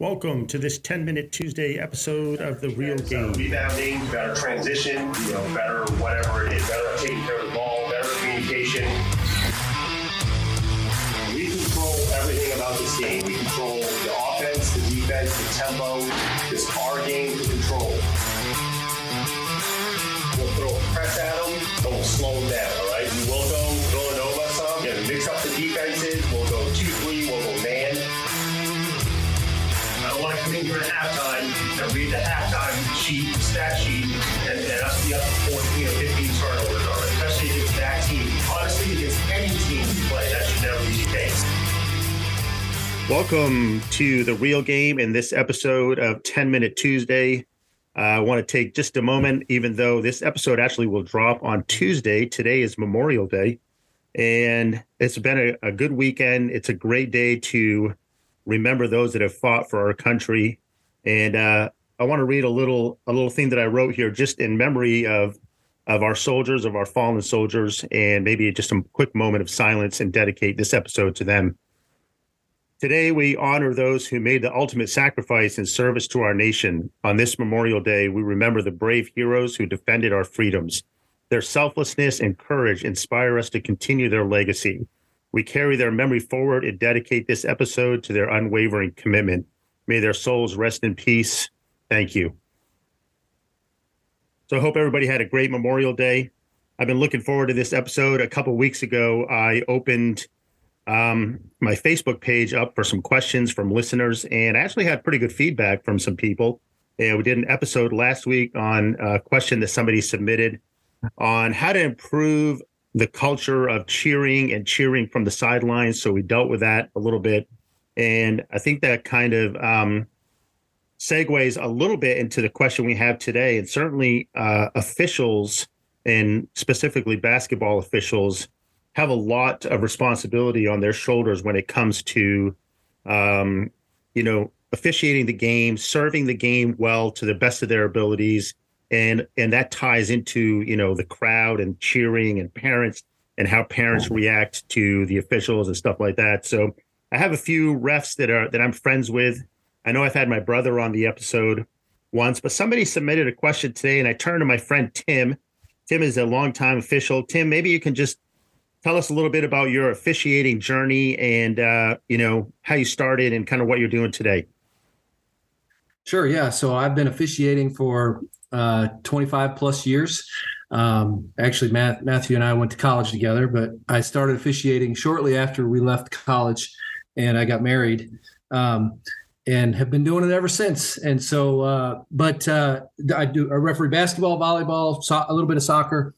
Welcome to this 10 minute Tuesday episode of The Real Game. Rebounding, better transition, you know, better whatever it is, better taking care of the ball, better communication. We control everything about this game. We control the offense, the defense, the tempo. It's our game to control. We'll throw a press at them, but we'll slow them down, all right? We will go some, and mix up the defenses. We'll in here at halftime and read the halftime sheet, stat sheet, and, and us be up to 14 or 15 turnovers, or especially against that team. Honestly, against any team we play, that should never be the case. Welcome to The Real Game in this episode of 10 Minute Tuesday. Uh, I want to take just a moment, even though this episode actually will drop on Tuesday. Today is Memorial Day, and it's been a, a good weekend. It's a great day to remember those that have fought for our country. And uh, I want to read a little a little thing that I wrote here, just in memory of of our soldiers, of our fallen soldiers, and maybe just a quick moment of silence and dedicate this episode to them. Today, we honor those who made the ultimate sacrifice in service to our nation. On this Memorial Day, we remember the brave heroes who defended our freedoms. Their selflessness and courage inspire us to continue their legacy. We carry their memory forward and dedicate this episode to their unwavering commitment. May their souls rest in peace. Thank you. So I hope everybody had a great Memorial Day. I've been looking forward to this episode. A couple weeks ago, I opened um, my Facebook page up for some questions from listeners, and I actually had pretty good feedback from some people. And we did an episode last week on a question that somebody submitted on how to improve the culture of cheering and cheering from the sidelines. So we dealt with that a little bit. And I think that kind of um, segues a little bit into the question we have today. And certainly uh, officials, and specifically basketball officials, have a lot of responsibility on their shoulders when it comes to, um, you know, officiating the game, serving the game well to the best of their abilities, and and that ties into you know the crowd and cheering and parents and how parents react to the officials and stuff like that. So I have a few refs that are that I'm friends with. I know I've had my brother on the episode once, but somebody submitted a question today, and I turned to my friend Tim. Tim is a longtime official. Tim, maybe you can just tell us a little bit about your officiating journey and uh, you know how you started and kind of what you're doing today. Sure. Yeah. So I've been officiating for uh, 25 plus years. Um, actually, Matt, Matthew and I went to college together, but I started officiating shortly after we left college and I got married. Um, and have been doing it ever since. And so, uh, but uh, I do I referee basketball, volleyball, so- a little bit of soccer,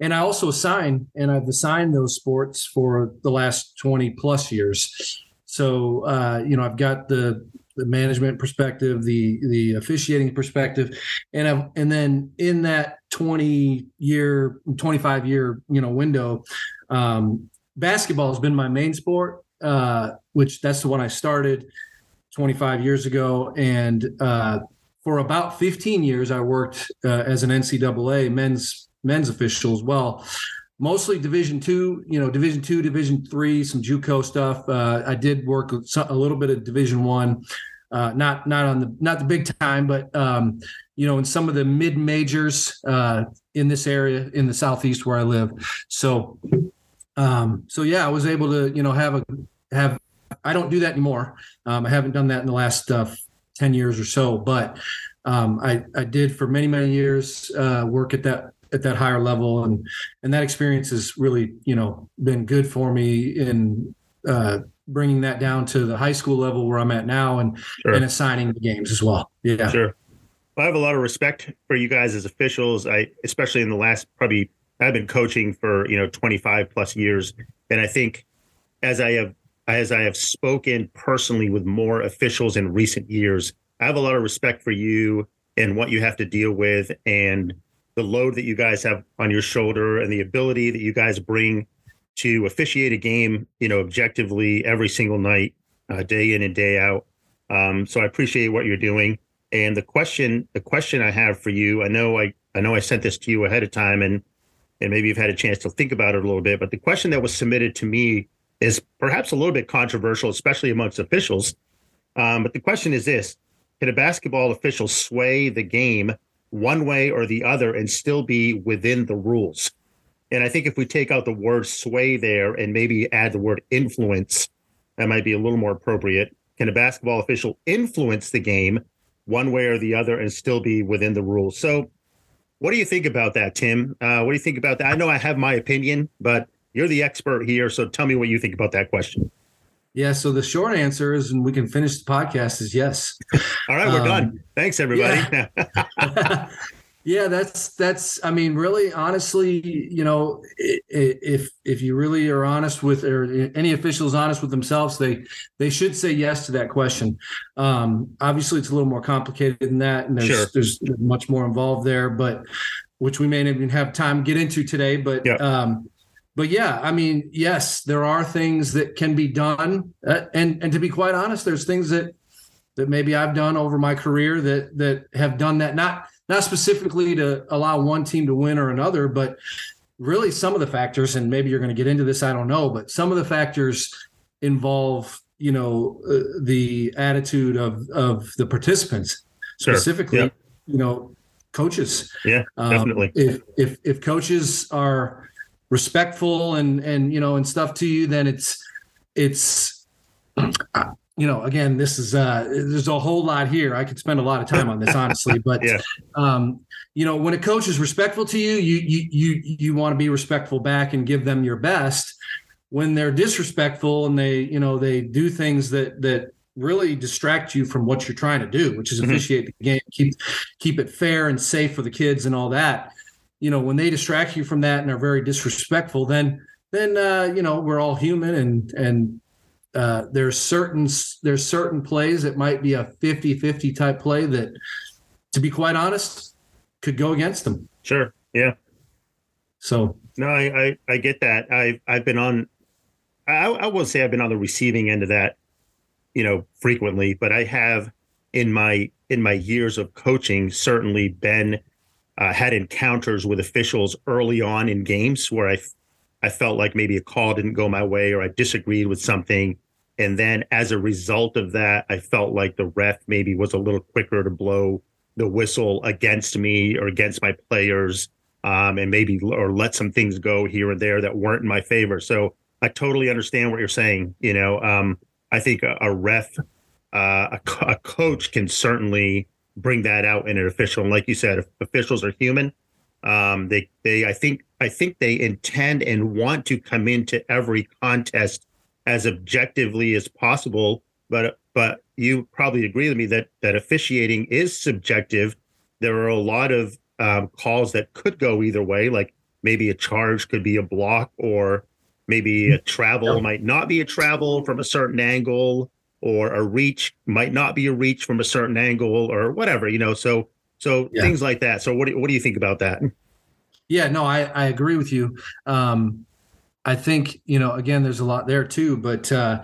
and I also assign, and I've assigned those sports for the last 20 plus years. So, uh, you know, I've got the the management perspective, the the officiating perspective, and I've, and then in that twenty year, twenty five year, you know, window, um, basketball has been my main sport, uh, which that's the one I started twenty five years ago, and uh, for about fifteen years I worked uh, as an NCAA men's men's official as well mostly division two you know division two division three some juco stuff. Uh, i did work a little bit of division one uh, not not on the not the big time but um, you know in some of the mid majors uh, in this area in the southeast where i live. So um, so yeah i was able to you know have a have i don't do that anymore. Um, i haven't done that in the last uh, 10 years or so but um, I, I did for many many years uh, work at that at that higher level and and that experience has really you know been good for me in uh, bringing that down to the high school level where I'm at now and Sure. and assigning the games as well. Yeah. Sure. Well, I have a lot of respect for you guys as officials. I, especially in the last probably, I've been coaching for you know 25 plus years, and I think as I have as I have spoken personally with more officials in recent years, I have a lot of respect for you and what you have to deal with, and the load that you guys have on your shoulder, and the ability that you guys bring to officiate a game, you know, objectively every single night, uh, day in and day out. Um, so I appreciate what you're doing. And the question, the question I have for you, I know I, I know I sent this to you ahead of time, and and maybe you've had a chance to think about it a little bit. But the question that was submitted to me is perhaps a little bit controversial, especially amongst officials. Um, but the question is this Can a basketball official sway the game one way or the other and still be within the rules? And I think if we take out the word sway there and maybe add the word influence, that might be a little more appropriate. Can a basketball official influence the game one way or the other and still be within the rules? So, what do you think about that, Tim? Uh, what do you think about that? I know I have my opinion, but you're the expert here. So, tell me what you think about that question. Yeah. So the short answer is, and we can finish the podcast, is yes. All right, we're um, done. Thanks, everybody. Yeah. yeah, that's that's. I mean, really, honestly, you know, if if you really are honest with, or any officials honest with themselves, they they should say yes to that question. Um, obviously, it's a little more complicated than that, and there's sure. there's much more involved there, but which we may not even have time to get into today. But yeah. um, but yeah, I mean, yes, there are things that can be done, uh, and and to be quite honest, there's things that that maybe I've done over my career that that have done that not not specifically to allow one team to win or another, but really some of the factors, and maybe you're going to get into this, I don't know, but some of the factors involve you know uh, the attitude of of the participants sure. specifically, you know, coaches. Yeah, um, definitely. if if if coaches are respectful and and you know and stuff to you, then it's it's you know again this is uh there's a whole lot here. I could spend a lot of time on this honestly, but yeah. um you know when a coach is respectful to you, you you you you want to be respectful back and give them your best. When they're disrespectful and they you know they do things that that really distract you from what you're trying to do, which is mm-hmm. officiate the game, keep keep it fair and safe for the kids and all that you know when they distract you from that and are very disrespectful then then uh, you know we're all human and and uh, there's certain there's certain plays that might be a 50-50 type play that to be quite honest could go against them. Sure. Yeah. So. No i i, I get that. I i've been on I, I won't say i've been on the receiving end of that you know frequently but i have in my in my years of coaching certainly been uh, had encounters with officials early on in games where I, I felt like maybe a call didn't go my way or I disagreed with something. And then as a result of that, I felt like the ref maybe was a little quicker to blow the whistle against me or against my players, um, and maybe or let some things go here and there that weren't in my favor. So I totally understand what you're saying. You know, um, I think a, a ref, uh, a, a coach can certainly bring that out in an official. And like you said, officials are human. Um, they they I think I think they intend and want to come into every contest as objectively as possible. But but you probably agree with me that that officiating is subjective. There are a lot of um, calls that could go either way. Like maybe a charge could be a block, or maybe a travel might not be a travel from a certain angle or a reach might not be a reach from a certain angle or whatever, you know. So so yeah. things like that. So what do, what do you think about that? Yeah, no, I I agree with you. Um, I think you know again, there's a lot there too, but uh,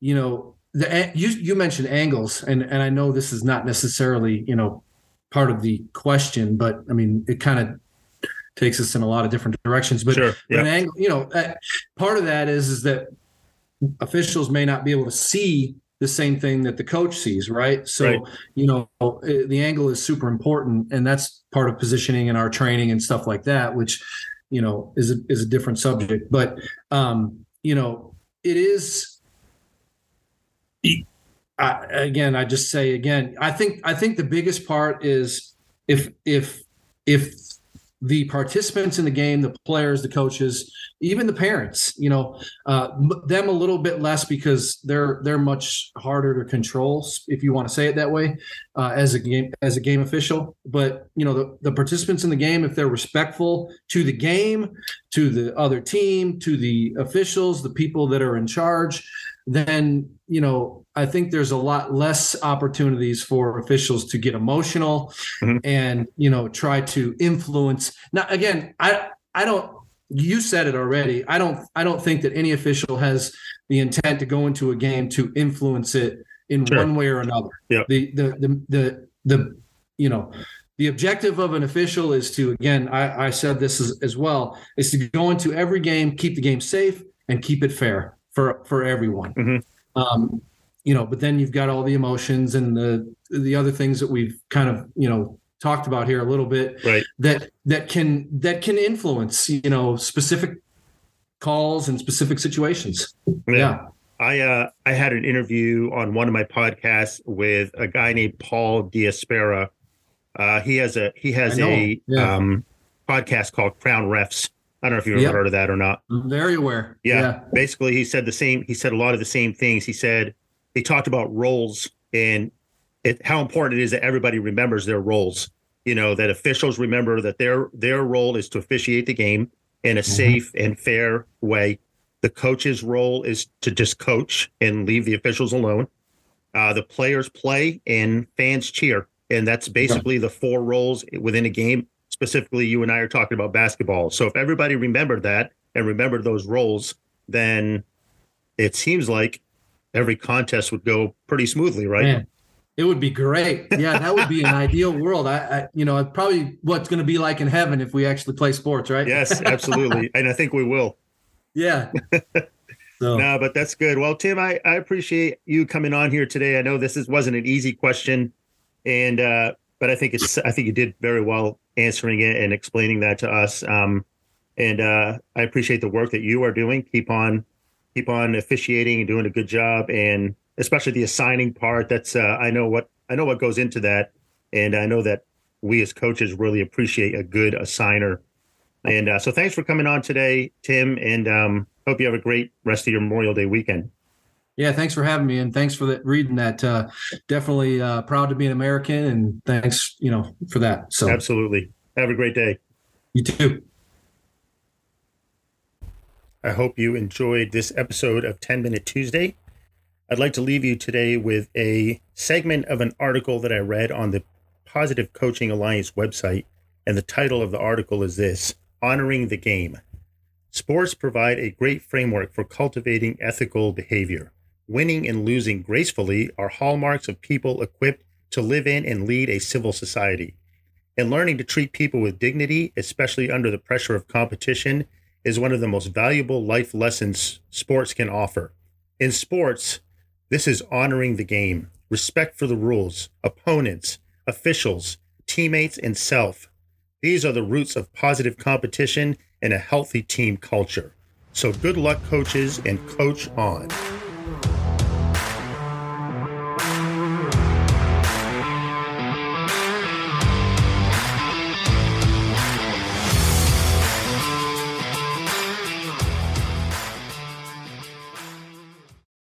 you know the you you mentioned angles, and and I know this is not necessarily you know part of the question, but I mean it kind of takes us in a lot of different directions. But, sure. yeah. an angle, you know, uh, part of that is is that officials may not be able to see the same thing that the coach sees, right? So, right. you know, the angle is super important, and that's part of positioning in our training and stuff like that, which, you know, is a, is a different subject. But, um, you know, it is. I, again, I just say again, I think I think the biggest part is if if if the participants in the game, the players, the coaches, even the parents, you know, uh, them a little bit less because they're they're much harder to control, if you want to say it that way, uh, as a game as a game official. But you know, the, the participants in the game, if they're respectful to the game, to the other team, to the officials, the people that are in charge, then you know I think there's a lot less opportunities for officials to get emotional mm-hmm. and you know try to influence. Now again, I I don't you said it already. I don't I don't think that any official has the intent to go into a game to influence it in sure. one way or another. Yeah. The, the the the the you know the objective of an official is to again I, I said this as, as well is to go into every game keep the game safe and keep it fair for for everyone. Mm-hmm. Um, you know, but then you've got all the emotions and the the other things that we've kind of you know talked about here a little bit right that that can that can influence you know specific calls and specific situations yeah, yeah. I uh, I had an interview on one of my podcasts with a guy named Paul Diaspera. Uh, he has a he has a yeah. um, podcast called Crown Refs. I don't know if you've ever yep. heard of that or not. I'm very aware. Yeah. yeah. Basically, he said the same. He said a lot of the same things. He said he talked about roles and it, how important it is that everybody remembers their roles. You know that officials remember that their their role is to officiate the game in a mm-hmm. safe and fair way. The coach's role is to just coach and leave the officials alone. Uh, the players play and fans cheer, and that's basically yeah. the four roles within a game. Specifically, you and I are talking about basketball. So if everybody remembered that and remembered those roles, then it seems like every contest would go pretty smoothly, right? Man, it would be great. Yeah, that would be an ideal world. I, I, you know, probably what's going to be like in heaven if we actually play sports, right? Yes, absolutely, and I think we will. Yeah. So. No, but that's good. Well, Tim, I, I appreciate you coming on here today. I know this is, wasn't an easy question, and uh, but I think it's I think you did very well answering it and explaining that to us. Um, and uh, I appreciate the work that you are doing. Keep on keep on officiating and doing a good job, and especially the assigning part. That's uh, I know what I know what goes into that, and I know that we as coaches really appreciate a good assigner. And uh, so, thanks for coming on today, Tim, and um, hope you have a great rest of your Memorial Day weekend. Yeah, thanks for having me, and thanks for that, reading that. Uh, definitely uh, proud to be an American, and thanks, you know, for that. So absolutely, have a great day. You too. I hope you enjoyed this episode of 10 Minute Tuesday. I'd like to leave you today with a segment of an article that I read on the Positive Coaching Alliance website. And the title of the article is this Honoring the Game. Sports provide a great framework for cultivating ethical behavior. Winning and losing gracefully are hallmarks of people equipped to live in and lead a civil society. And learning to treat people with dignity, especially under the pressure of competition, is one of the most valuable life lessons sports can offer. In sports, this is honoring the game, respect for the rules, opponents, officials, teammates, and self. These are the roots of positive competition and a healthy team culture. So good luck, coaches, and coach on.